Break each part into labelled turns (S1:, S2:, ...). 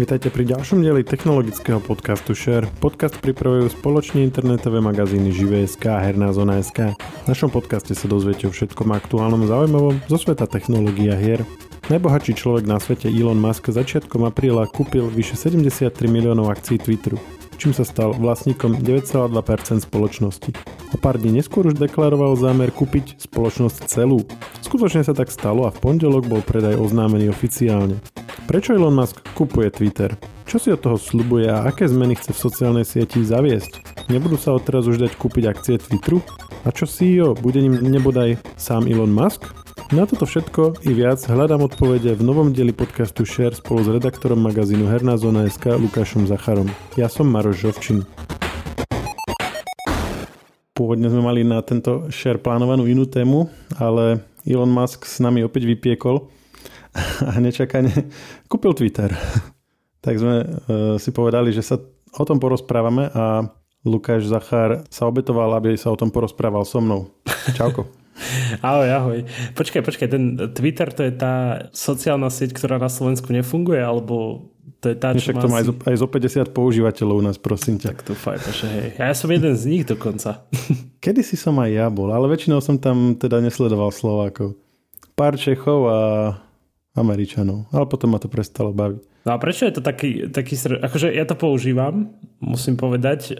S1: Vítajte pri ďalšom dieli technologického podcastu Share. Podcast pripravujú spoločne internetové magazíny Živé.sk a Herná zona.sk. V našom podcaste sa dozviete o všetkom aktuálnom zaujímavom zo sveta technológií a hier. Najbohatší človek na svete Elon Musk začiatkom apríla kúpil vyše 73 miliónov akcií Twitteru čím sa stal vlastníkom 9,2% spoločnosti. O pár dní neskôr už deklaroval zámer kúpiť spoločnosť celú. Skutočne sa tak stalo a v pondelok bol predaj oznámený oficiálne. Prečo Elon Musk kupuje Twitter? Čo si od toho slubuje a aké zmeny chce v sociálnej sieti zaviesť? Nebudú sa odteraz už dať kúpiť akcie Twitteru? A čo CEO? Bude ním nebodaj sám Elon Musk? Na toto všetko i viac hľadám odpovede v novom dieli podcastu Share spolu s redaktorom magazínu Herná zona.sk Lukášom Zacharom. Ja som Maroš Žovčin. Pôvodne sme mali na tento Share plánovanú inú tému, ale Elon Musk s nami opäť vypiekol a nečakane kúpil Twitter. tak sme uh, si povedali, že sa o tom porozprávame a Lukáš Zachar sa obetoval, aby sa o tom porozprával so mnou. Čauko.
S2: Ahoj, ahoj. Počkaj, počkaj, ten Twitter to je tá sociálna sieť, ktorá na Slovensku nefunguje, alebo to je tá,
S1: Však to má aj, zo, aj zo 50 používateľov u nás, prosím ťa.
S2: Tak to fajn, že hej. Ja som jeden z nich dokonca.
S1: Kedy si som aj ja bol, ale väčšinou som tam teda nesledoval Slovákov. Pár Čechov a Američanov, ale potom ma to prestalo baviť.
S2: No a prečo je to taký, taký akože ja to používam, musím povedať,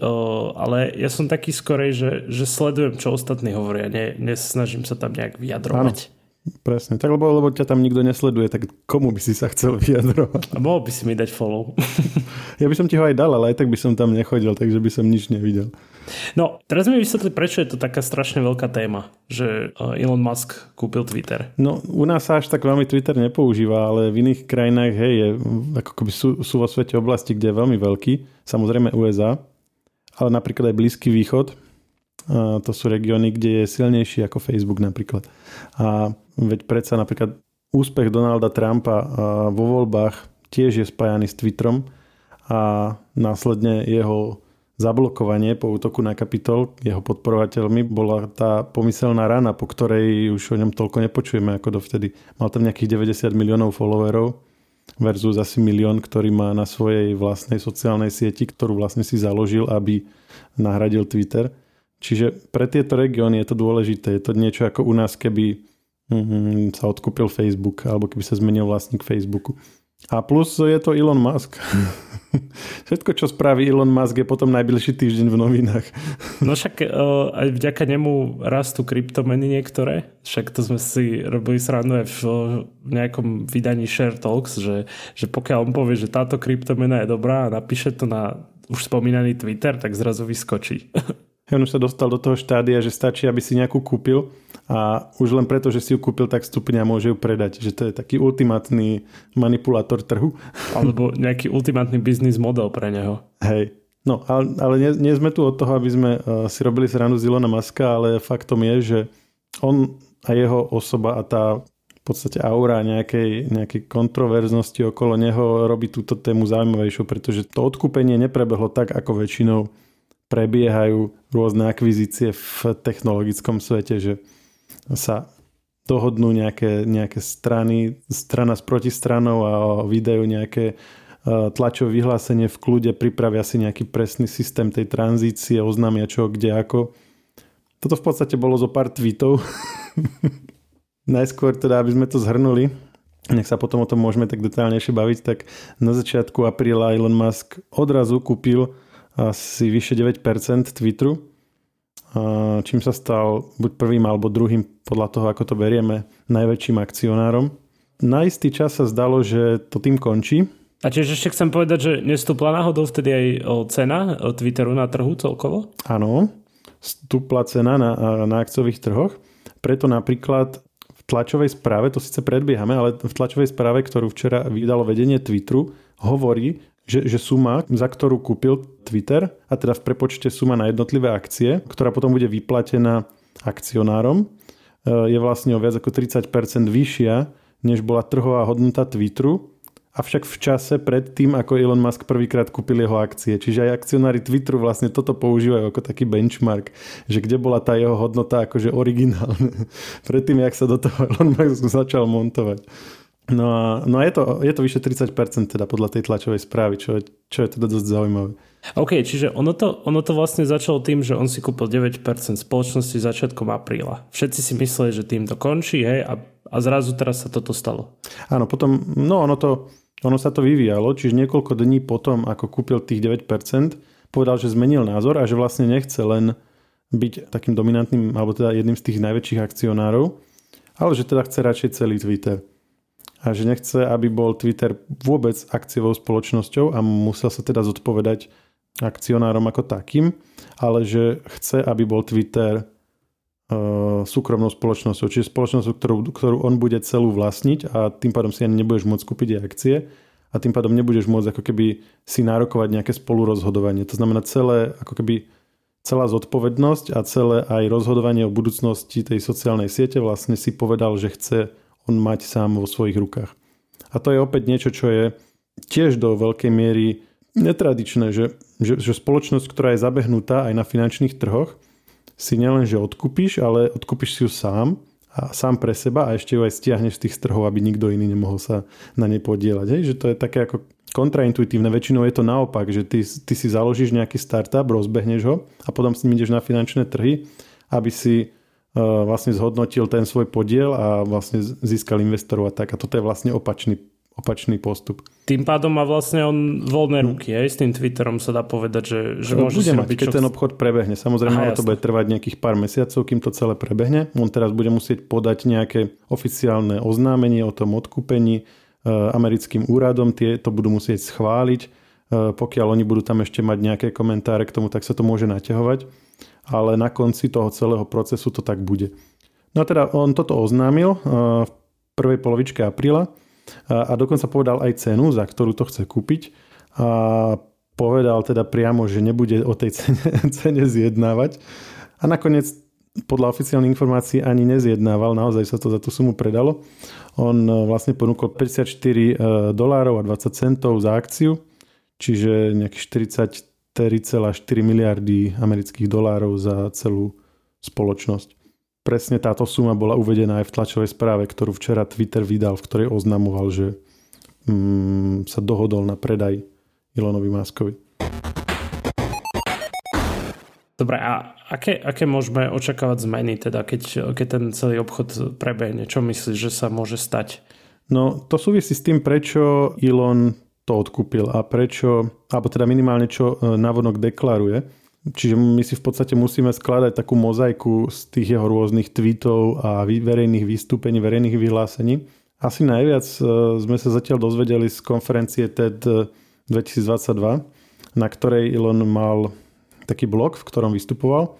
S2: ale ja som taký skorej, že, že sledujem, čo ostatní hovoria, ne, nesnažím sa tam nejak vyjadrovať. Áno.
S1: Presne, tak lebo, lebo ťa tam nikto nesleduje, tak komu by si sa chcel vyjadrovať?
S2: A mohol by si mi dať follow.
S1: ja by som ti ho aj dal, ale aj tak by som tam nechodil, takže by som nič nevidel.
S2: No, teraz mi vysvetli, prečo je to taká strašne veľká téma, že eh, Elon Musk kúpil Twitter.
S1: No, u nás sa až tak veľmi Twitter nepoužíva, ale v iných krajinách, hej, je, ako keby sú, sú vo svete oblasti, kde je veľmi veľký, samozrejme USA, ale napríklad aj Blízky východ, to sú regióny, kde je silnejší ako Facebook napríklad. A Veď predsa napríklad úspech Donalda Trumpa vo voľbách tiež je spájaný s Twitterom a následne jeho zablokovanie po útoku na Kapitol jeho podporovateľmi bola tá pomyselná rana, po ktorej už o ňom toľko nepočujeme ako dovtedy. Mal tam nejakých 90 miliónov followerov versus asi milión, ktorý má na svojej vlastnej sociálnej sieti, ktorú vlastne si založil, aby nahradil Twitter. Čiže pre tieto regióny je to dôležité. Je to niečo ako u nás, keby mm, sa odkúpil Facebook, alebo keby sa zmenil vlastník Facebooku. A plus je to Elon Musk. Všetko, čo spraví Elon Musk, je potom najbližší týždeň v novinách.
S2: no však uh, aj vďaka nemu rastú kryptomeny niektoré. Však to sme si robili srandu aj v, v nejakom vydaní Share Talks, že, že pokiaľ on povie, že táto kryptomena je dobrá a napíše to na už spomínaný Twitter, tak zrazu vyskočí.
S1: on už sa dostal do toho štádia, že stačí, aby si nejakú kúpil a už len preto, že si ju kúpil tak stupne a môže ju predať. Že to je taký ultimátny manipulátor trhu.
S2: Alebo nejaký ultimátny biznis model pre neho.
S1: Hej. No, ale, ale nie, nie sme tu od toho, aby sme uh, si robili srandu z Ilona Maska, ale faktom je, že on a jeho osoba a tá v podstate aura nejakej, nejakej kontroverznosti okolo neho robí túto tému zaujímavejšou, pretože to odkúpenie neprebehlo tak, ako väčšinou prebiehajú rôzne akvizície v technologickom svete, že sa dohodnú nejaké, nejaké strany, strana s protistranou a vydajú nejaké e, tlačové vyhlásenie v kľude, pripravia si nejaký presný systém tej tranzície, oznámia čo, kde, ako. Toto v podstate bolo zo pár tweetov. Najskôr teda, aby sme to zhrnuli, nech sa potom o tom môžeme tak detálnejšie baviť, tak na začiatku apríla Elon Musk odrazu kúpil asi vyše 9% Twitteru, čím sa stal buď prvým alebo druhým, podľa toho, ako to berieme, najväčším akcionárom. Na istý čas sa zdalo, že to tým končí.
S2: A tiež ešte chcem povedať, že nestúpla náhodou vtedy aj cena Twitteru na trhu celkovo?
S1: Áno, stúpla cena na, na akciových trhoch. Preto napríklad v tlačovej správe, to síce predbiehame, ale v tlačovej správe, ktorú včera vydalo vedenie Twitteru, hovorí, že, že suma, za ktorú kúpil Twitter, a teda v prepočte suma na jednotlivé akcie, ktorá potom bude vyplatená akcionárom, e, je vlastne o viac ako 30% vyššia, než bola trhová hodnota Twitteru, avšak v čase pred tým, ako Elon Musk prvýkrát kúpil jeho akcie. Čiže aj akcionári Twitteru vlastne toto používajú ako taký benchmark, že kde bola tá jeho hodnota akože originálna. Predtým, jak sa do toho Elon Musk začal montovať. No a, no a je, to, je to vyše 30% teda podľa tej tlačovej správy, čo je, čo je teda dosť zaujímavé.
S2: OK, čiže ono to, ono to vlastne začalo tým, že on si kúpil 9% spoločnosti začiatkom apríla. Všetci si mysleli, že tým to končí, hej, a, a zrazu teraz sa toto stalo.
S1: Áno, potom, no ono to, ono sa to vyvíjalo, čiže niekoľko dní potom, ako kúpil tých 9%, povedal, že zmenil názor a že vlastne nechce len byť takým dominantným, alebo teda jedným z tých najväčších akcionárov, ale že teda chce radšej celý Twitter a že nechce, aby bol Twitter vôbec akciovou spoločnosťou a musel sa teda zodpovedať akcionárom ako takým, ale že chce, aby bol Twitter uh, súkromnou spoločnosťou, čiže spoločnosťou, ktorú, ktorú on bude celú vlastniť a tým pádom si ani nebudeš môcť kúpiť akcie a tým pádom nebudeš môcť ako keby si nárokovať nejaké spolurozhodovanie. To znamená celé, ako keby celá zodpovednosť a celé aj rozhodovanie o budúcnosti tej sociálnej siete vlastne si povedal, že chce on mať sám vo svojich rukách. A to je opäť niečo, čo je tiež do veľkej miery netradičné, že, že, že spoločnosť, ktorá je zabehnutá aj na finančných trhoch, si nielen, že odkúpiš, ale odkúpiš si ju sám a sám pre seba a ešte ju aj stiahneš z tých trhov, aby nikto iný nemohol sa na ne podielať. Hej? Že to je také ako kontraintuitívne. Väčšinou je to naopak, že ty, ty si založíš nejaký startup, rozbehneš ho a potom s ním ideš na finančné trhy, aby si vlastne zhodnotil ten svoj podiel a vlastne získal investorov a tak. A toto je vlastne opačný, opačný postup.
S2: Tým pádom má vlastne on voľné hm. ruky. Aj s tým Twitterom sa dá povedať, že, že
S1: môže bude si mať, keď čo... ten obchod prebehne. Samozrejme, Aha, to bude trvať nejakých pár mesiacov, kým to celé prebehne. On teraz bude musieť podať nejaké oficiálne oznámenie o tom odkúpení e, americkým úradom. Tie to budú musieť schváliť. E, pokiaľ oni budú tam ešte mať nejaké komentáre k tomu, tak sa to môže naťahovať ale na konci toho celého procesu to tak bude. No a teda on toto oznámil uh, v prvej polovičke apríla a dokonca povedal aj cenu, za ktorú to chce kúpiť a povedal teda priamo, že nebude o tej cene, cene zjednávať. A nakoniec podľa oficiálnych informácií ani nezjednával, naozaj sa to za tú sumu predalo. On uh, vlastne ponúkol 54 uh, dolárov a 20 centov za akciu, čiže nejakých 40 4,4 miliardy amerických dolárov za celú spoločnosť. Presne táto suma bola uvedená aj v tlačovej správe, ktorú včera Twitter vydal, v ktorej oznamoval, že mm, sa dohodol na predaj Elonovi Muskovi.
S2: Dobre, a aké, aké môžeme očakávať zmeny, teda keď, keď ten celý obchod prebehne? Čo myslíš, že sa môže stať?
S1: No, to súvisí s tým, prečo Elon to odkúpil a prečo, alebo teda minimálne čo e, navonok deklaruje. Čiže my si v podstate musíme skladať takú mozaiku z tých jeho rôznych tweetov a verejných vystúpení, verejných vyhlásení. Asi najviac e, sme sa zatiaľ dozvedeli z konferencie TED 2022, na ktorej Elon mal taký blog, v ktorom vystupoval.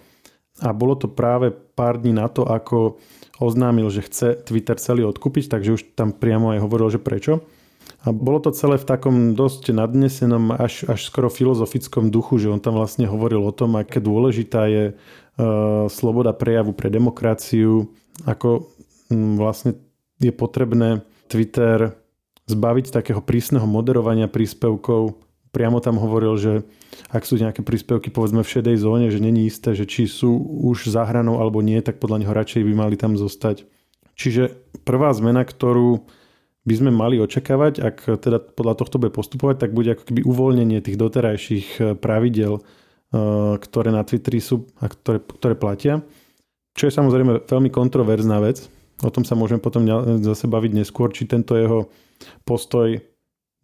S1: A bolo to práve pár dní na to, ako oznámil, že chce Twitter celý odkúpiť, takže už tam priamo aj hovoril, že prečo. A bolo to celé v takom dosť nadnesenom, až, až skoro filozofickom duchu, že on tam vlastne hovoril o tom, aké dôležitá je uh, sloboda prejavu pre demokraciu, ako um, vlastne je potrebné Twitter zbaviť takého prísneho moderovania príspevkov. Priamo tam hovoril, že ak sú nejaké príspevky povedzme v šedej zóne, že není isté, že či sú už za hranou alebo nie, tak podľa neho radšej by mali tam zostať. Čiže prvá zmena, ktorú by sme mali očakávať, ak teda podľa tohto bude postupovať, tak bude ako keby uvoľnenie tých doterajších eh, pravidel, eh, ktoré na Twitteri sú a ktoré, ktoré platia. Čo je samozrejme veľmi kontroverzná vec. O tom sa môžeme potom zase baviť neskôr, či tento jeho postoj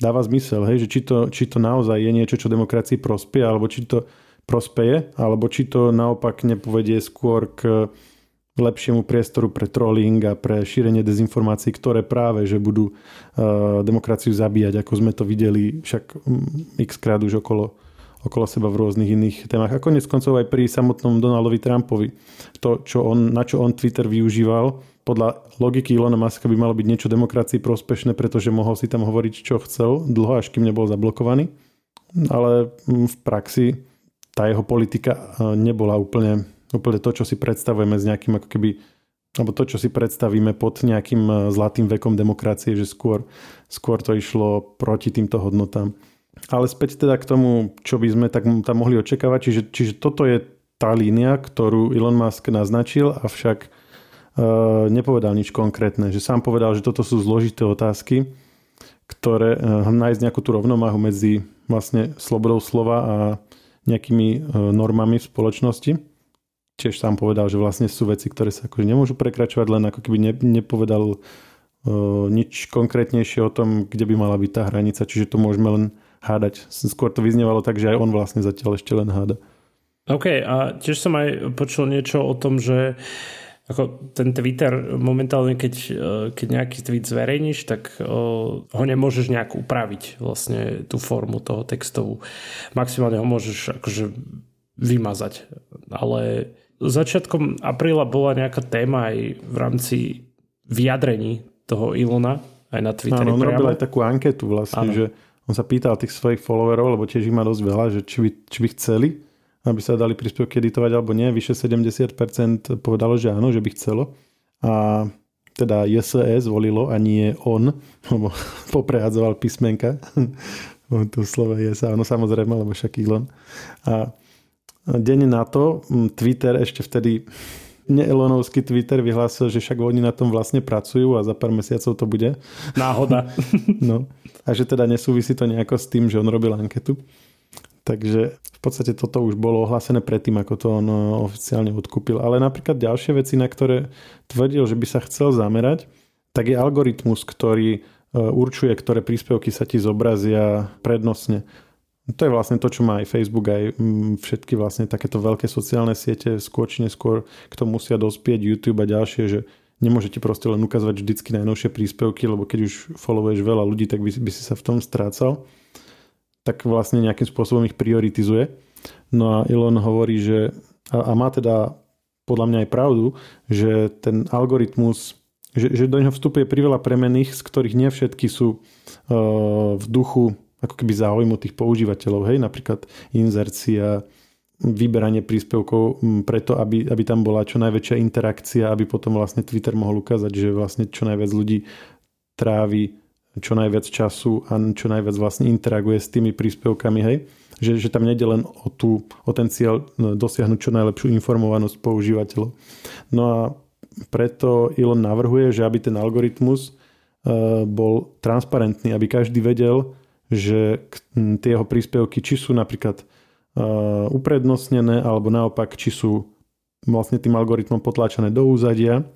S1: dáva zmysel, hej? že či to, či to naozaj je niečo, čo demokracii prospie, alebo či to prospeje, alebo či to naopak nepovedie skôr k lepšiemu priestoru pre trolling a pre šírenie dezinformácií, ktoré práve že budú uh, demokraciu zabíjať, ako sme to videli však mm, x krát už okolo, okolo seba v rôznych iných témach. A konec koncov aj pri samotnom Donaldovi Trumpovi. To, čo on, na čo on Twitter využíval, podľa logiky Ilona Muska by malo byť niečo demokracii prospešné, pretože mohol si tam hovoriť, čo chcel, dlho, až kým nebol zablokovaný. Ale mm, v praxi tá jeho politika uh, nebola úplne úplne to, čo si predstavujeme s nejakým ako keby alebo to, čo si predstavíme pod nejakým e, zlatým vekom demokracie, že skôr, skôr to išlo proti týmto hodnotám. Ale späť teda k tomu, čo by sme tak tam mohli očakávať, čiže, čiže toto je tá línia, ktorú Elon Musk naznačil, avšak nepovedal nič konkrétne. Že sám povedal, že toto sú zložité otázky, ktoré nájsť nejakú tú rovnováhu medzi vlastne slobodou slova a nejakými normami v spoločnosti. Tiež sám povedal, že vlastne sú veci, ktoré sa akože nemôžu prekračovať, len ako keby nepovedal nič konkrétnejšie o tom, kde by mala byť tá hranica, čiže to môžeme len hádať. Skôr to vyznievalo tak, že aj on vlastne zatiaľ ešte len háda.
S2: OK, a tiež som aj počul niečo o tom, že ako ten Twitter momentálne, keď, keď nejaký tweet zverejníš, tak ho nemôžeš nejak upraviť vlastne tú formu toho textovú. Maximálne ho môžeš akože vymazať. Ale začiatkom apríla bola nejaká téma aj v rámci vyjadrení toho Ilona aj na Twitteri.
S1: Áno, on robil aj takú anketu vlastne, Áno. že on sa pýtal tých svojich followerov, lebo tiež ich má dosť veľa, že či by, či by chceli, aby sa dali príspevky editovať alebo nie. Vyše 70% povedalo, že áno, že by chcelo. A teda JSE zvolilo a nie on, lebo poprehadzoval písmenka. to slovo je sa, áno samozrejme, lebo však Elon. A deň na to Twitter ešte vtedy neelonovský Twitter vyhlásil, že však oni na tom vlastne pracujú a za pár mesiacov to bude.
S2: Náhoda.
S1: no. A že teda nesúvisí to nejako s tým, že on robil anketu. Takže v podstate toto už bolo ohlásené predtým, ako to on eh, oficiálne odkúpil. Ale napríklad ďalšie veci, na ktoré tvrdil, že by sa chcel zamerať, tak je algoritmus, ktorý eh, určuje, ktoré príspevky sa ti zobrazia prednostne. To je vlastne to, čo má aj Facebook, aj mm, všetky vlastne takéto veľké sociálne siete, skôr či neskôr k tomu musia dospieť YouTube a ďalšie, že nemôže ti proste len ukazovať vždycky najnovšie príspevky, lebo keď už followuješ veľa ľudí, tak by, by si sa v tom strácal. Tak vlastne nejakým spôsobom ich prioritizuje. No a Elon hovorí, že a, a má teda podľa mňa aj pravdu, že ten algoritmus, že, že do neho vstupuje priveľa premených, z ktorých nie všetky sú uh, v duchu ako keby záujmu tých používateľov, hej, napríklad inzercia, vyberanie príspevkov preto, aby, aby tam bola čo najväčšia interakcia, aby potom vlastne Twitter mohol ukázať, že vlastne čo najviac ľudí trávi čo najviac času a čo najviac vlastne interaguje s tými príspevkami, hej. Že, že tam nejde len o, tú, o ten cieľ dosiahnuť čo najlepšiu informovanosť používateľov. No a preto Elon navrhuje, že aby ten algoritmus uh, bol transparentný, aby každý vedel, že tie jeho príspevky, či sú napríklad uh, uprednostnené, alebo naopak, či sú vlastne tým algoritmom potláčané do úzadia.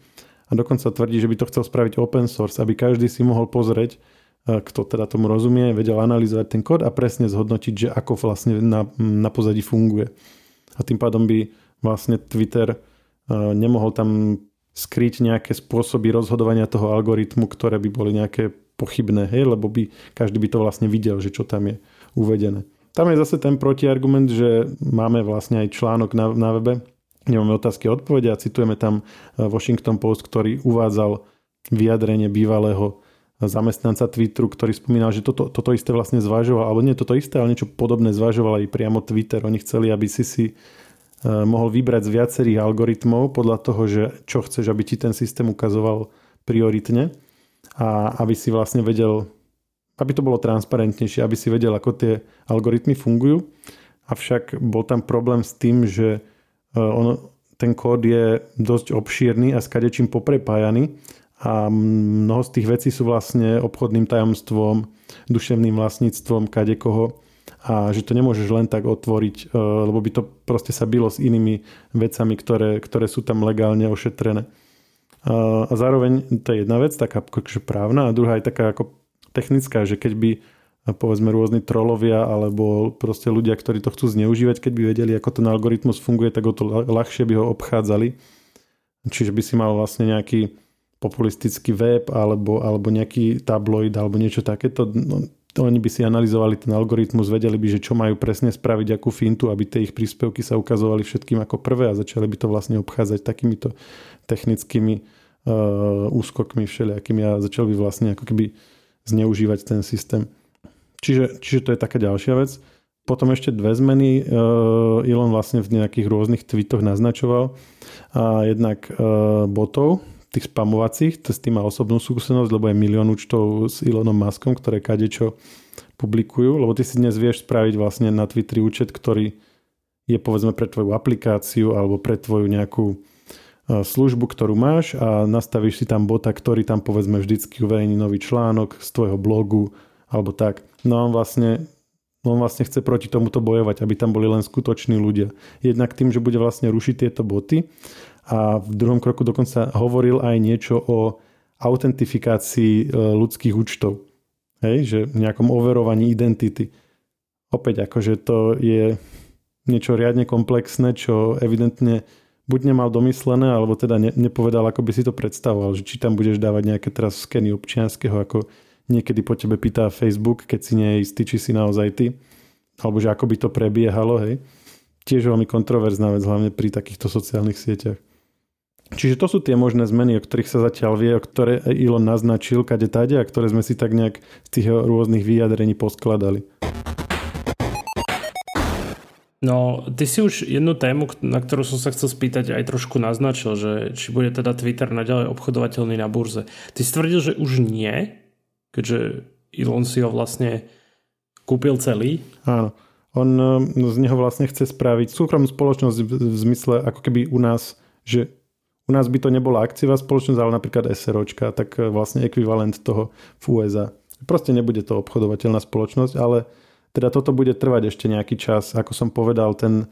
S1: A dokonca tvrdí, že by to chcel spraviť open source, aby každý si mohol pozrieť, uh, kto teda tomu rozumie, vedel analyzovať ten kód a presne zhodnotiť, že ako vlastne na, na pozadí funguje. A tým pádom by vlastne Twitter uh, nemohol tam skryť nejaké spôsoby rozhodovania toho algoritmu, ktoré by boli nejaké pochybné, hej, lebo by každý by to vlastne videl, že čo tam je uvedené. Tam je zase ten protiargument, že máme vlastne aj článok na, na webe, nemáme otázky a odpovede a citujeme tam eh, Washington Post, ktorý uvádzal vyjadrenie bývalého zamestnanca Twitteru, ktorý spomínal, že toto, toto isté vlastne zvažoval, alebo nie toto isté, ale niečo podobné zvažoval aj priamo Twitter. Oni chceli, aby si si eh, mohol vybrať z viacerých algoritmov podľa toho, že čo chceš, aby ti ten systém ukazoval prioritne a aby si vlastne vedel, aby to bolo transparentnejšie, aby si vedel, ako tie algoritmy fungujú. Avšak bol tam problém s tým, že e, on, ten kód je dosť obšírny a s kadečím poprepájaný a mnoho z tých vecí sú vlastne obchodným tajomstvom, duševným vlastníctvom kadekoho a že to nemôžeš len tak otvoriť, e, lebo by to proste sa bylo s inými vecami, ktoré, ktoré sú tam legálne ošetrené. A zároveň to je jedna vec, taká akože právna, a druhá je taká ako technická, že keď by povedzme rôzni trolovia alebo proste ľudia, ktorí to chcú zneužívať, keď by vedeli, ako ten algoritmus funguje, tak o to ľahšie by ho obchádzali. Čiže by si mal vlastne nejaký populistický web alebo, alebo nejaký tabloid alebo niečo takéto. No, oni by si analyzovali ten algoritmus, vedeli by, že čo majú presne spraviť, akú fintu, aby tie ich príspevky sa ukazovali všetkým ako prvé a začali by to vlastne obchádzať takýmito technickými uh, úskokmi všelijakými a začal by vlastne ako keby zneužívať ten systém. Čiže, čiže to je taká ďalšia vec. Potom ešte dve zmeny uh, Elon vlastne v nejakých rôznych tweetoch naznačoval. A jednak uh, botov, tých spamovacích, to s tým má osobnú skúsenosť, lebo je milión účtov s Elonom Muskom, ktoré kadečo publikujú, lebo ty si dnes vieš spraviť vlastne na Twitteri účet, ktorý je povedzme pre tvoju aplikáciu alebo pre tvoju nejakú službu, ktorú máš a nastavíš si tam bota, ktorý tam povedzme vždycky uverejní nový článok z tvojho blogu alebo tak. No on vlastne on vlastne chce proti tomuto bojovať, aby tam boli len skutoční ľudia. Jednak tým, že bude vlastne rušiť tieto boty a v druhom kroku dokonca hovoril aj niečo o autentifikácii e, ľudských účtov. Hej, že v nejakom overovaní identity. Opäť akože to je niečo riadne komplexné, čo evidentne buď nemal domyslené, alebo teda ne, nepovedal, ako by si to predstavoval, že či tam budeš dávať nejaké teraz skeny občianského, ako niekedy po tebe pýta Facebook, keď si nie je istý, či si naozaj ty, alebo že ako by to prebiehalo, hej. Tiež veľmi kontroverzná vec, hlavne pri takýchto sociálnych sieťach. Čiže to sú tie možné zmeny, o ktorých sa zatiaľ vie, o ktoré Elon naznačil kade tade a ktoré sme si tak nejak z tých rôznych vyjadrení poskladali.
S2: No, ty si už jednu tému, na ktorú som sa chcel spýtať, aj trošku naznačil, že či bude teda Twitter naďalej obchodovateľný na burze. Ty si tvrdil, že už nie, keďže Elon si ho vlastne kúpil celý.
S1: Áno. On um, z neho vlastne chce spraviť súkromnú spoločnosť v zmysle ako keby u nás, že u nás by to nebola akciová spoločnosť, ale napríklad SROčka, tak uh, vlastne ekvivalent toho v USA. Proste nebude to obchodovateľná spoločnosť, ale teda toto bude trvať ešte nejaký čas. Ako som povedal, ten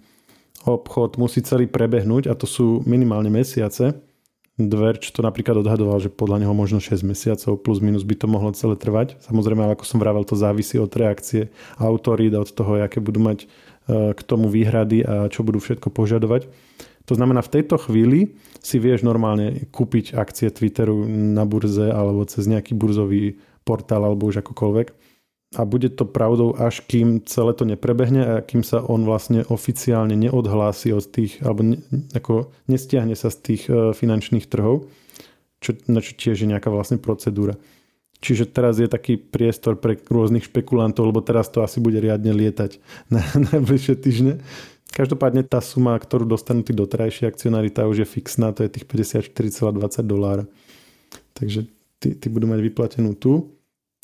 S1: obchod musí celý prebehnúť a to sú minimálne mesiace. Dverč to napríklad odhadoval, že podľa neho možno 6 mesiacov plus minus by to mohlo celé trvať. Samozrejme, ako som vravel, to závisí od reakcie autorít a od toho, aké budú mať e, k tomu výhrady a čo budú všetko požadovať. To znamená, v tejto chvíli si vieš normálne kúpiť akcie Twitteru na burze alebo cez nejaký burzový portál alebo už akokoľvek a bude to pravdou, až kým celé to neprebehne a kým sa on vlastne oficiálne neodhlási od tých, alebo ne, ako nestiahne sa z tých e, finančných trhov, čo, na čo tiež je nejaká vlastne procedúra. Čiže teraz je taký priestor pre rôznych špekulantov, lebo teraz to asi bude riadne lietať na najbližšie týždne. Každopádne tá suma, ktorú dostanú tí doterajší akcionári, tá už je fixná, to je tých 54,20 dolára. Takže tí, tí budú mať vyplatenú tu.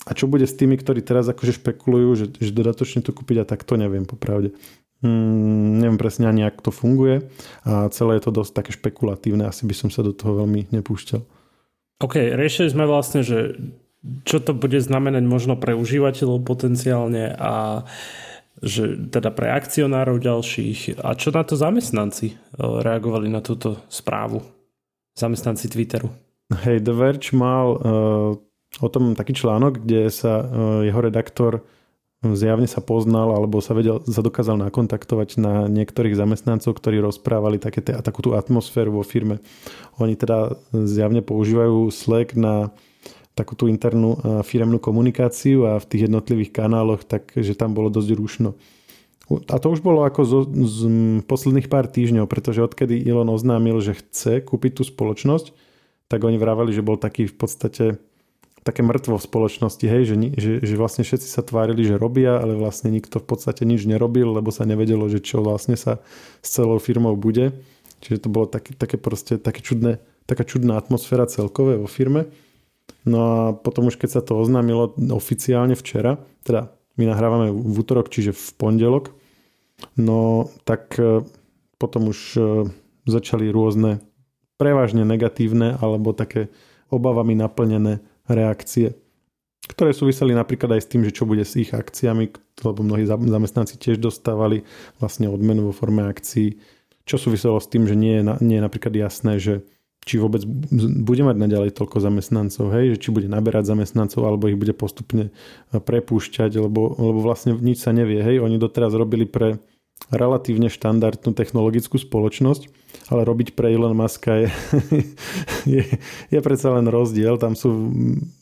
S1: A čo bude s tými, ktorí teraz akože špekulujú, že, že dodatočne to kúpiť a tak to neviem popravde. Hmm, neviem presne ani, ako to funguje a celé je to dosť také špekulatívne, asi by som sa do toho veľmi nepúšťal.
S2: OK, riešili sme vlastne, že čo to bude znamenať možno pre užívateľov potenciálne a že teda pre akcionárov ďalších a čo na to zamestnanci eh, reagovali na túto správu zamestnanci Twitteru.
S1: Hej, The Verge mal uh, o tom taký článok, kde sa e, jeho redaktor zjavne sa poznal alebo sa, vedel, sa dokázal nakontaktovať na niektorých zamestnancov, ktorí rozprávali také, takú tú atmosféru vo firme. Oni teda zjavne používajú Slack na takú tú internú e, firemnú komunikáciu a v tých jednotlivých kanáloch, takže tam bolo dosť rušno. A to už bolo ako zo, z posledných pár týždňov, pretože odkedy Elon oznámil, že chce kúpiť tú spoločnosť, tak oni vravali, že bol taký v podstate také mŕtvo v spoločnosti, hej, že, že, že vlastne všetci sa tvárili, že robia, ale vlastne nikto v podstate nič nerobil, lebo sa nevedelo, že čo vlastne sa s celou firmou bude. Čiže to bolo také, také proste, také čudné, taká čudná atmosféra celkové vo firme. No a potom už keď sa to oznámilo oficiálne včera, teda my nahrávame v útorok, čiže v pondelok, no tak e, potom už e, začali rôzne prevažne negatívne alebo také obavami naplnené reakcie, ktoré súviseli napríklad aj s tým, že čo bude s ich akciami, lebo mnohí zamestnanci tiež dostávali vlastne odmenu vo forme akcií, čo súviselo s tým, že nie je, nie je napríklad jasné, že či vôbec bude mať naďalej toľko zamestnancov, hej, že či bude naberať zamestnancov, alebo ich bude postupne prepúšťať, lebo, lebo vlastne nič sa nevie. Hej, oni doteraz robili pre relatívne štandardnú technologickú spoločnosť, ale robiť pre Elon Muska je, je, je predsa len rozdiel. Tam sú,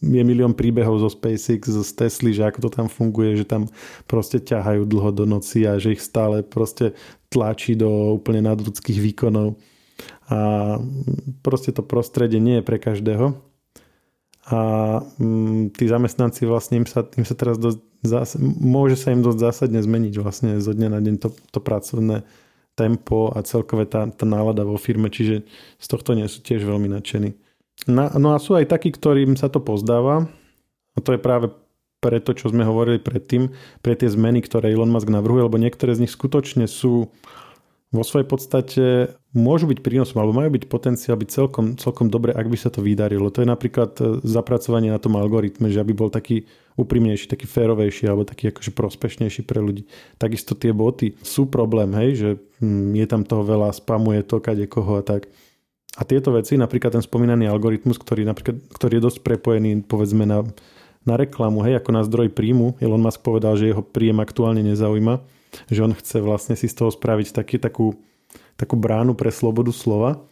S1: je milión príbehov zo SpaceX, zo Tesly, že ako to tam funguje, že tam proste ťahajú dlho do noci a že ich stále proste tlačí do úplne nadľudských výkonov. A proste to prostredie nie je pre každého. A mm, tí zamestnanci vlastne im sa, im sa teraz dosť zás, môže sa im dosť zásadne zmeniť vlastne zo dňa na deň to, to pracovné tempo a celkové tá, tá nálada vo firme, čiže z tohto nie sú tiež veľmi nadšení. No, no a sú aj takí, ktorým sa to pozdáva a to je práve pre to, čo sme hovorili predtým, pre tie zmeny, ktoré Elon Musk navrhuje, lebo niektoré z nich skutočne sú vo svojej podstate môžu byť prínosom alebo majú byť potenciál byť celkom, celkom dobre, ak by sa to vydarilo. To je napríklad e, zapracovanie na tom algoritme, že aby bol taký úprimnejší, taký férovejší alebo taký akože prospešnejší pre ľudí. Takisto tie boty sú problém, hej, že hm, je tam toho veľa, spamuje to kade koho a tak. A tieto veci, napríklad ten spomínaný algoritmus, ktorý, napríklad, ktorý je dosť prepojený povedzme na, na reklamu, hej, ako na zdroj príjmu. Elon Musk povedal, že jeho príjem aktuálne nezaujíma že on chce vlastne si z toho spraviť taký, takú, takú bránu pre slobodu slova.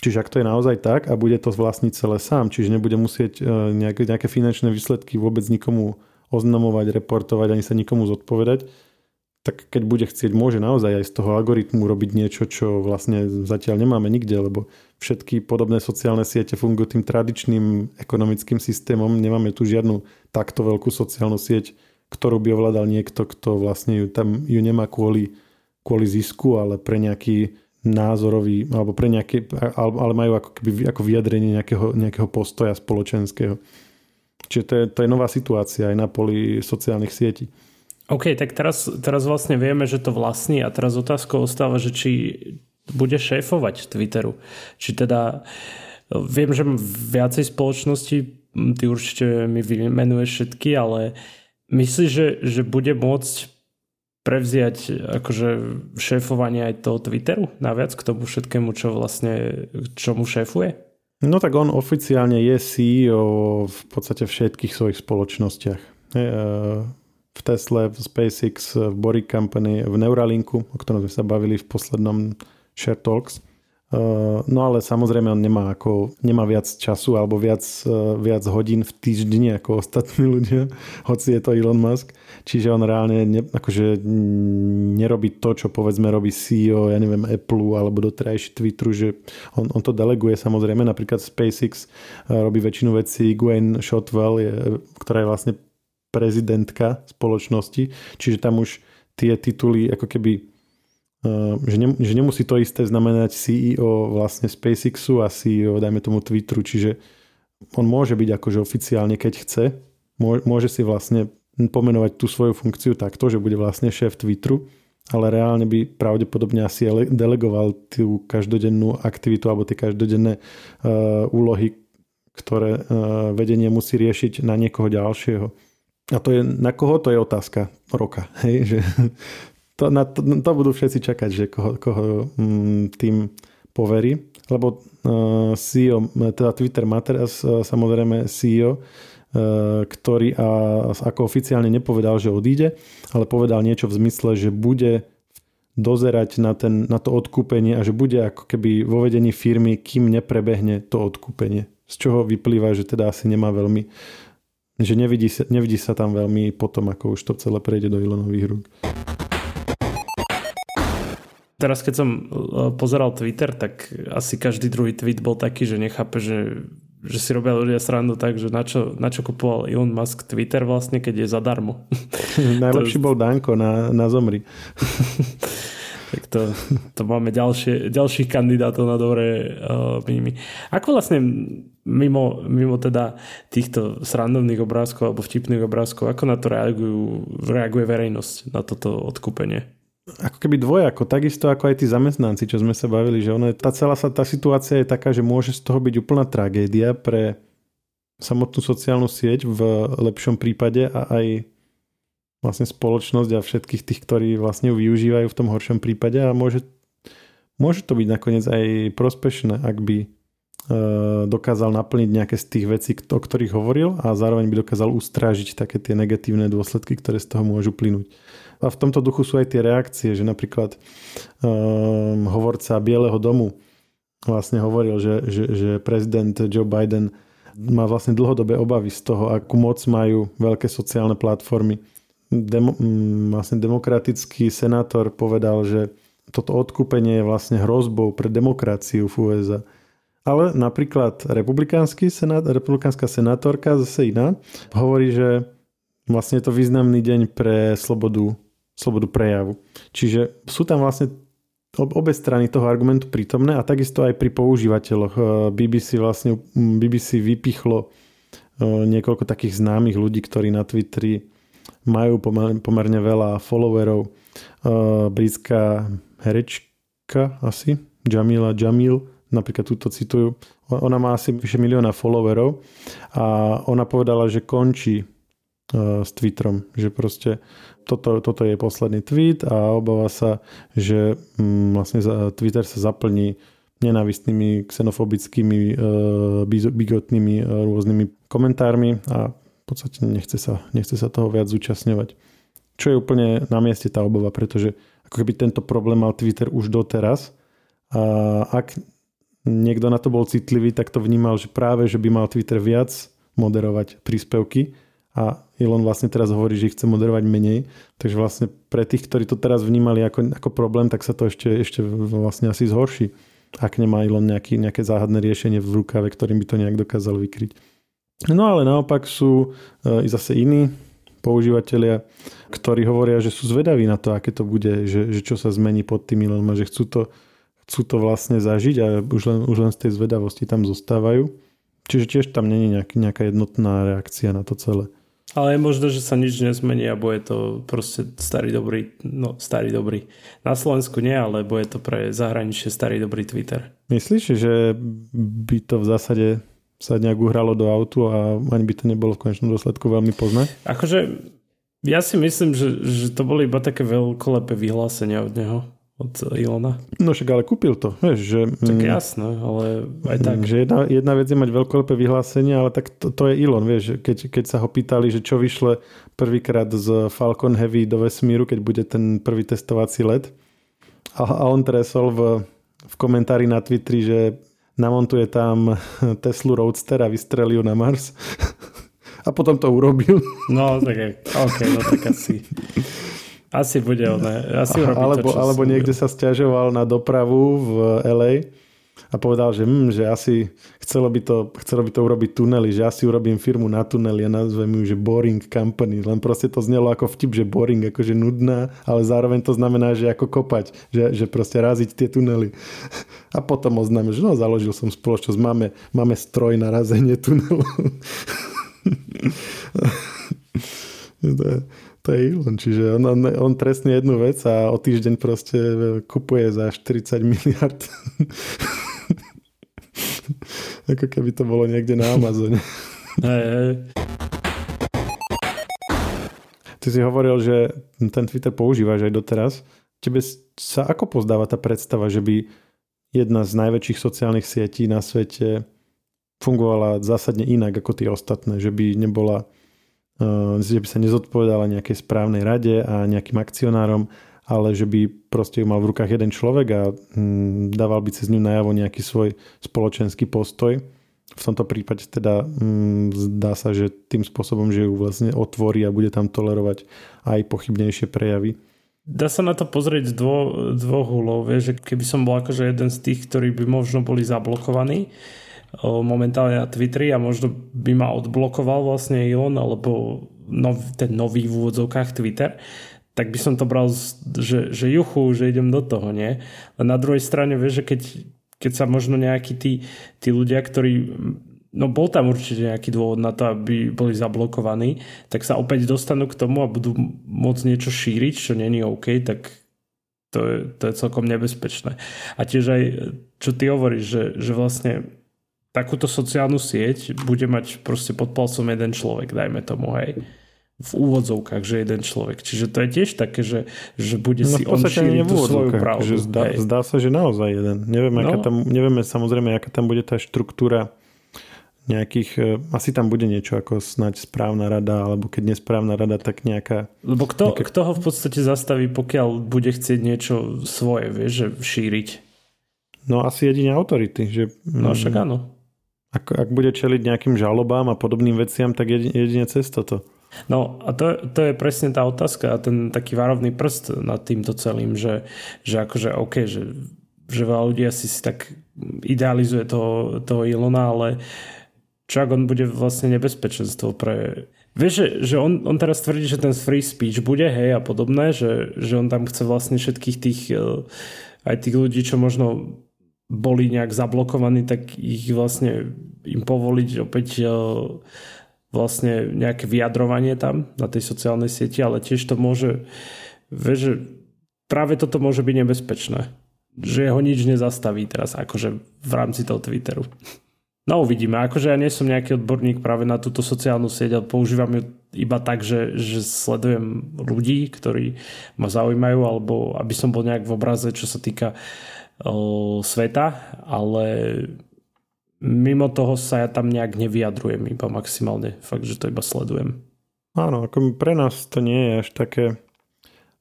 S1: Čiže ak to je naozaj tak a bude to vlastniť celé sám, čiže nebude musieť e, nejaké, nejaké finančné výsledky vôbec nikomu oznamovať, reportovať, ani sa nikomu zodpovedať, tak keď bude chcieť, môže naozaj aj z toho algoritmu robiť niečo, čo vlastne zatiaľ nemáme nikde, lebo všetky podobné sociálne siete fungujú tým tradičným ekonomickým systémom. Nemáme tu žiadnu takto veľkú sociálnu sieť, ktorú by ovládal niekto, kto vlastne ju tam ju nemá kvôli, kvôli zisku, ale pre nejaký názorový, alebo pre nejaké, ale majú ako, keby, ako vyjadrenie nejakého, nejakého postoja spoločenského. Čiže to je, to je nová situácia aj na poli sociálnych sietí.
S2: OK, tak teraz, teraz vlastne vieme, že to vlastní a teraz otázka ostáva, že či bude šéfovať Twitteru. Či teda viem, že viacej spoločnosti, ty určite mi vymenuješ všetky, ale Myslíš, že, že bude môcť prevziať akože šéfovanie aj toho Twitteru naviac k tomu všetkému, čo vlastne, čomu šéfuje?
S1: No tak on oficiálne je CEO v podstate všetkých svojich spoločnostiach. E, v Tesle, v SpaceX, v Boring Company, v Neuralinku, o ktorom sme sa bavili v poslednom Share Talks. Eh, no ale samozrejme on nemá, ako, nemá viac času alebo viac, eh, viac hodín v týždni ako ostatní ľudia, hoci je to Elon Musk. Čiže on reálne ne, akože nerobí to, čo povedzme robí CEO, ja neviem, Apple alebo doterajší Twitteru, že on, on to deleguje samozrejme. Napríklad SpaceX eh, robí väčšinu vecí, Gwen Shotwell, je, ktorá je vlastne prezidentka spoločnosti, čiže tam už tie tituly ako keby že, ne, že nemusí to isté znamenať CEO vlastne SpaceXu a CEO, dajme tomu Twitteru, čiže on môže byť akože oficiálne, keď chce, môže si vlastne pomenovať tú svoju funkciu takto, že bude vlastne šéf Twitteru, ale reálne by pravdepodobne asi delegoval tú každodennú aktivitu alebo tie každodenné uh, úlohy, ktoré uh, vedenie musí riešiť na niekoho ďalšieho. A to je, na koho to je otázka roka. Hej? Že to, na to, to budú všetci čakať, že koho, koho mm, tým poverí. Lebo uh, CEO, teda Twitter má teraz uh, samozrejme CEO, uh, ktorý a, ako oficiálne nepovedal, že odíde, ale povedal niečo v zmysle, že bude dozerať na, ten, na to odkúpenie a že bude ako keby vo vedení firmy, kým neprebehne to odkúpenie. Z čoho vyplýva, že teda asi nemá veľmi že nevidí sa, nevidí sa tam veľmi potom, ako už to celé prejde do Ilonových rúk
S2: teraz keď som e, pozeral Twitter, tak asi každý druhý tweet bol taký, že nechápe, že, že si robia ľudia srandu tak, že na čo, na čo kupoval Elon Musk Twitter vlastne, keď je zadarmo.
S1: Najlepší to... bol Danko na, na Zomri.
S2: tak to, to máme ďalšie, ďalších kandidátov na dobré uh, mými. Ako vlastne mimo, mimo teda týchto srandovných obrázkov alebo vtipných obrázkov, ako na to reagujú, reaguje verejnosť na toto odkúpenie?
S1: Ako keby dvojako, takisto ako aj tí zamestnanci, čo sme sa bavili, že ono, tá celá sa, tá situácia je taká, že môže z toho byť úplná tragédia pre samotnú sociálnu sieť v lepšom prípade a aj vlastne spoločnosť a všetkých tých, ktorí vlastne ju využívajú v tom horšom prípade a môže, môže to byť nakoniec aj prospešné, ak by e, dokázal naplniť nejaké z tých vecí, o ktorých hovoril a zároveň by dokázal ustrážiť také tie negatívne dôsledky, ktoré z toho môžu plynúť. A v tomto duchu sú aj tie reakcie, že napríklad um, hovorca Bieleho domu vlastne hovoril, že, že, že prezident Joe Biden má vlastne dlhodobé obavy z toho, akú moc majú veľké sociálne platformy. Demo, vlastne demokratický senátor povedal, že toto odkúpenie je vlastne hrozbou pre demokraciu v USA. Ale napríklad republikánsky senát, republikánska senátorka, zase iná, hovorí, že vlastne je to významný deň pre slobodu slobodu prejavu. Čiže sú tam vlastne obe strany toho argumentu prítomné a takisto aj pri používateľoch. E, BBC vlastne BBC vypichlo e, niekoľko takých známych ľudí, ktorí na Twitteri majú pomerne veľa followerov. E, britská herečka asi, Jamila, Jamil, napríklad túto citujú, ona má asi vyše milióna followerov a ona povedala, že končí s Twitterom, že proste toto, toto je posledný tweet a obáva sa, že um, vlastne Twitter sa zaplní nenávistnými, xenofobickými, uh, bigotnými uh, rôznymi komentármi a v podstate nechce sa, nechce sa toho viac zúčastňovať. Čo je úplne na mieste tá obava, pretože ako keby tento problém mal Twitter už doteraz a ak niekto na to bol citlivý, tak to vnímal, že práve, že by mal Twitter viac moderovať príspevky a Elon vlastne teraz hovorí, že ich chce moderovať menej, takže vlastne pre tých, ktorí to teraz vnímali ako, ako problém, tak sa to ešte, ešte vlastne asi zhorší ak nemá Elon nejaký, nejaké záhadné riešenie v rukave, ktorým by to nejak dokázal vykryť. No ale naopak sú e, zase iní používateľia, ktorí hovoria, že sú zvedaví na to, aké to bude, že, že čo sa zmení pod tým Elonom, že chcú to, chcú to vlastne zažiť a už len, už len z tej zvedavosti tam zostávajú. Čiže tiež tam není nejaký, nejaká jednotná reakcia na to celé.
S2: Ale je možné, že sa nič nezmení a bude to proste starý dobrý, no starý dobrý. Na Slovensku nie, ale bude to pre zahraničie starý dobrý Twitter.
S1: Myslíš, že by to v zásade sa nejak uhralo do autu a ani by to nebolo v konečnom dôsledku veľmi poznať?
S2: Akože ja si myslím, že, že to boli iba také veľkolepé vyhlásenia od neho od Ilona.
S1: No však ale kúpil to, vieš, že...
S2: Tak mm, jasné, ale aj tak.
S1: Že jedna, jedna vec je mať veľkolepé vyhlásenie, ale tak to, to je Elon, vieš, keď, keď sa ho pýtali, že čo vyšle prvýkrát z Falcon Heavy do vesmíru, keď bude ten prvý testovací let. A, a on tresol v, v komentári na Twitteri, že namontuje tam Teslu Roadster a vystrelí ju na Mars. a potom to urobil.
S2: No, tak ok, no tak asi. Asi bude oné. Asi
S1: alebo, to, alebo niekde sa stiažoval na dopravu v LA a povedal, že, hm, že asi chcelo by, to, chcelo by to urobiť tunely, že asi urobím firmu na tunely a nazvem ju, že Boring Company. Len proste to znelo ako vtip, že boring, akože nudná, ale zároveň to znamená, že ako kopať, že, že proste raziť tie tunely. A potom oznámil, že no, založil som spoločnosť, máme, máme stroj na razenie tunelu. to je, Elon, čiže on, on, on trestne jednu vec a o týždeň proste kupuje za 40 miliard. Ako keby to bolo niekde na Amazone.
S2: Hej, hej.
S1: Ty si hovoril, že ten Twitter používaš aj doteraz. Tebe sa ako pozdáva tá predstava, že by jedna z najväčších sociálnych sietí na svete fungovala zásadne inak ako tie ostatné, že by nebola že by sa nezodpovedala nejakej správnej rade a nejakým akcionárom, ale že by proste ju mal v rukách jeden človek a mm, dával by cez ňu najavo nejaký svoj spoločenský postoj. V tomto prípade teda mm, zdá sa, že tým spôsobom, že ju vlastne otvorí a bude tam tolerovať aj pochybnejšie prejavy.
S2: Dá sa na to pozrieť z dvo, dvoch úlov, že keby som bol akože jeden z tých, ktorí by možno boli zablokovaní, momentálne na Twitteri a možno by ma odblokoval vlastne Elon alebo nov, ten nový v úvodzovkách Twitter, tak by som to bral, že, že juchu, že idem do toho, nie? A na druhej strane, vieš, že keď, keď sa možno nejakí tí, tí ľudia, ktorí no bol tam určite nejaký dôvod na to, aby boli zablokovaní, tak sa opäť dostanú k tomu a budú môcť niečo šíriť, čo není OK, tak to je, to je celkom nebezpečné. A tiež aj, čo ty hovoríš, že, že vlastne takúto sociálnu sieť bude mať proste pod palcom jeden človek, dajme tomu, hej v úvodzovkách, že jeden človek. Čiže to je tiež také, že, že bude no, si on šíriť tú svoju pravdu.
S1: Zdá, zdá sa, že naozaj jeden. Nevieme, no. tam, nevieme samozrejme, aká tam bude tá štruktúra nejakých, e, asi tam bude niečo ako snať správna rada, alebo keď nesprávna rada, tak nejaká...
S2: Lebo kto, nejaká... kto ho v podstate zastaví, pokiaľ bude chcieť niečo svoje, vieš, že šíriť?
S1: No asi jedine autority. Že,
S2: no však áno.
S1: Ak, ak bude čeliť nejakým žalobám a podobným veciam, tak jedine, cez toto.
S2: No a to, to je presne tá otázka a ten taký varovný prst nad týmto celým, že, že akože OK, že, že veľa ľudí asi si tak idealizuje toho, toho Ilona, ale čo ak on bude vlastne nebezpečenstvo pre... Vieš, že, že on, on teraz tvrdí, že ten free speech bude, hej, a podobné, že, že on tam chce vlastne všetkých tých eh, aj tých ľudí, čo možno boli nejak zablokovaní, tak ich vlastne im povoliť opäť e, vlastne nejaké vyjadrovanie tam na tej sociálnej sieti, ale tiež to môže, vieš, že práve toto môže byť nebezpečné. že ho nič nezastaví teraz akože v rámci toho Twitteru. No uvidíme, akože ja nie som nejaký odborník práve na túto sociálnu sieť, ale používam ju iba tak, že, že sledujem ľudí, ktorí ma zaujímajú, alebo aby som bol nejak v obraze, čo sa týka o, sveta, ale mimo toho sa ja tam nejak nevyjadrujem, iba maximálne, fakt, že to iba sledujem.
S1: Áno, ako pre nás to nie je až také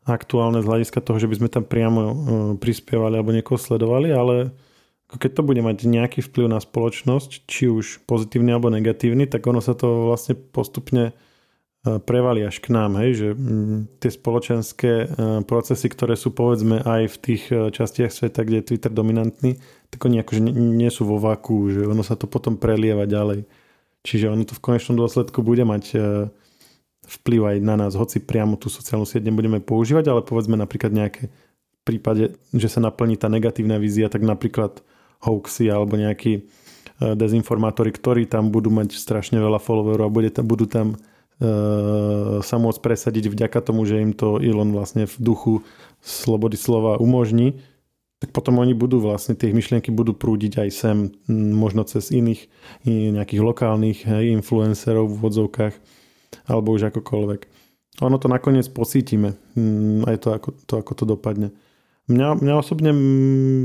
S1: aktuálne z hľadiska toho, že by sme tam priamo uh, prispievali alebo niekoho sledovali, ale keď to bude mať nejaký vplyv na spoločnosť, či už pozitívny alebo negatívny, tak ono sa to vlastne postupne prevali až k nám, hej, že mm, tie spoločenské uh, procesy, ktoré sú povedzme aj v tých častiach sveta, kde je Twitter dominantný, tak oni akože nie sú vo vaku, že ono sa to potom prelieva ďalej. Čiže ono to v konečnom dôsledku bude mať vplyv aj na nás, hoci priamo tú sociálnu sieť nebudeme používať, ale povedzme napríklad nejaké v prípade, že sa naplní tá negatívna vízia, tak napríklad hoaxy alebo nejakí e, dezinformátori, ktorí tam budú mať strašne veľa followerov a bude tam, budú tam sa môcť presadiť vďaka tomu, že im to Elon vlastne v duchu slobody slova umožní, tak potom oni budú vlastne, tie myšlienky budú prúdiť aj sem, možno cez iných nejakých lokálnych influencerov v vodzovkách alebo už akokoľvek. Ono to nakoniec pocítime, mm, aj to, ako to, ako to dopadne. Mňa, mňa osobne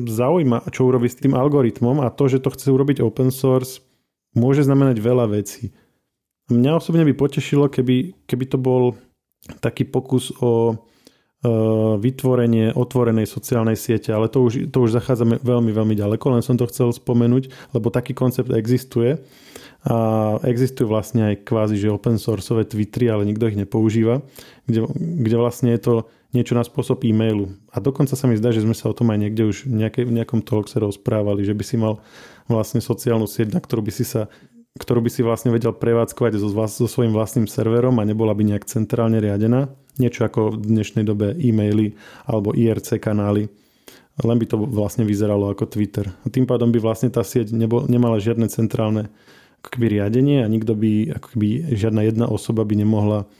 S1: zaujíma, čo urobí s tým algoritmom a to, že to chce urobiť open source, môže znamenať veľa vecí. Mňa osobne by potešilo, keby, keby to bol taký pokus o vytvorenie otvorenej sociálnej siete, ale to už, to už zachádzame veľmi, veľmi ďaleko, len som to chcel spomenúť, lebo taký koncept existuje a existujú vlastne aj kvázi, že open sourceové Twittery, ale nikto ich nepoužíva, kde, kde vlastne je to niečo na spôsob e-mailu. A dokonca sa mi zdá, že sme sa o tom aj niekde už v, nejakej, v nejakom talkse rozprávali, že by si mal vlastne sociálnu sieť, na ktorú by si sa ktorú by si vlastne vedel prevádzkovať so, so svojím vlastným serverom a nebola by nejak centrálne riadená. Niečo ako v dnešnej dobe e-maily alebo IRC kanály. Len by to vlastne vyzeralo ako Twitter. A tým pádom by vlastne tá sieť nebol, nemala žiadne centrálne keby riadenie a nikto by, ako žiadna jedna osoba by nemohla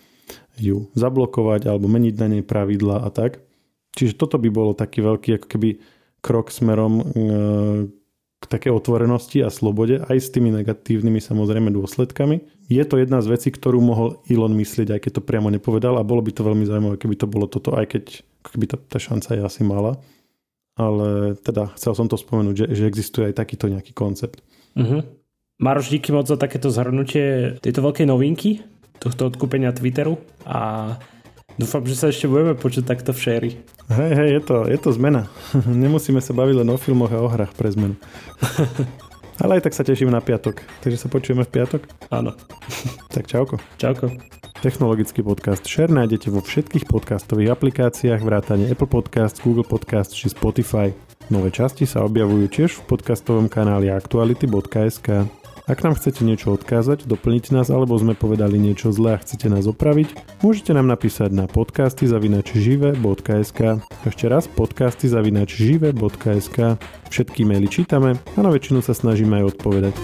S1: ju zablokovať alebo meniť na nej pravidla a tak. Čiže toto by bolo taký veľký ako keby krok smerom e, k také otvorenosti a slobode, aj s tými negatívnymi samozrejme dôsledkami. Je to jedna z vecí, ktorú mohol Elon myslieť, aj keď to priamo nepovedal a bolo by to veľmi zaujímavé, keby to bolo toto, aj keď keby tá, tá šanca je asi malá. Ale teda chcel som to spomenúť, že, že existuje aj takýto nejaký koncept.
S2: Uh-huh. Maroš, díky moc za takéto zhrnutie tejto veľkej novinky, tohto odkúpenia Twitteru a Dúfam, že sa ešte budeme počuť takto v šéri.
S1: Hej, hej, je to, je to zmena. Nemusíme sa baviť len o filmoch a o hrách pre zmenu. Ale aj tak sa teším na piatok. Takže sa počujeme v piatok?
S2: Áno.
S1: Tak čauko.
S2: Čauko.
S1: Technologický podcast Share nájdete vo všetkých podcastových aplikáciách vrátane Apple Podcast, Google Podcast či Spotify. Nové časti sa objavujú tiež v podcastovom kanáli aktuality.sk. Ak nám chcete niečo odkázať, doplniť nás alebo sme povedali niečo zlé a chcete nás opraviť, môžete nám napísať na podcasty zavinačžive.sk Ešte raz podcasty zavinačžive.sk Všetky maily čítame a na väčšinu sa snažíme aj odpovedať.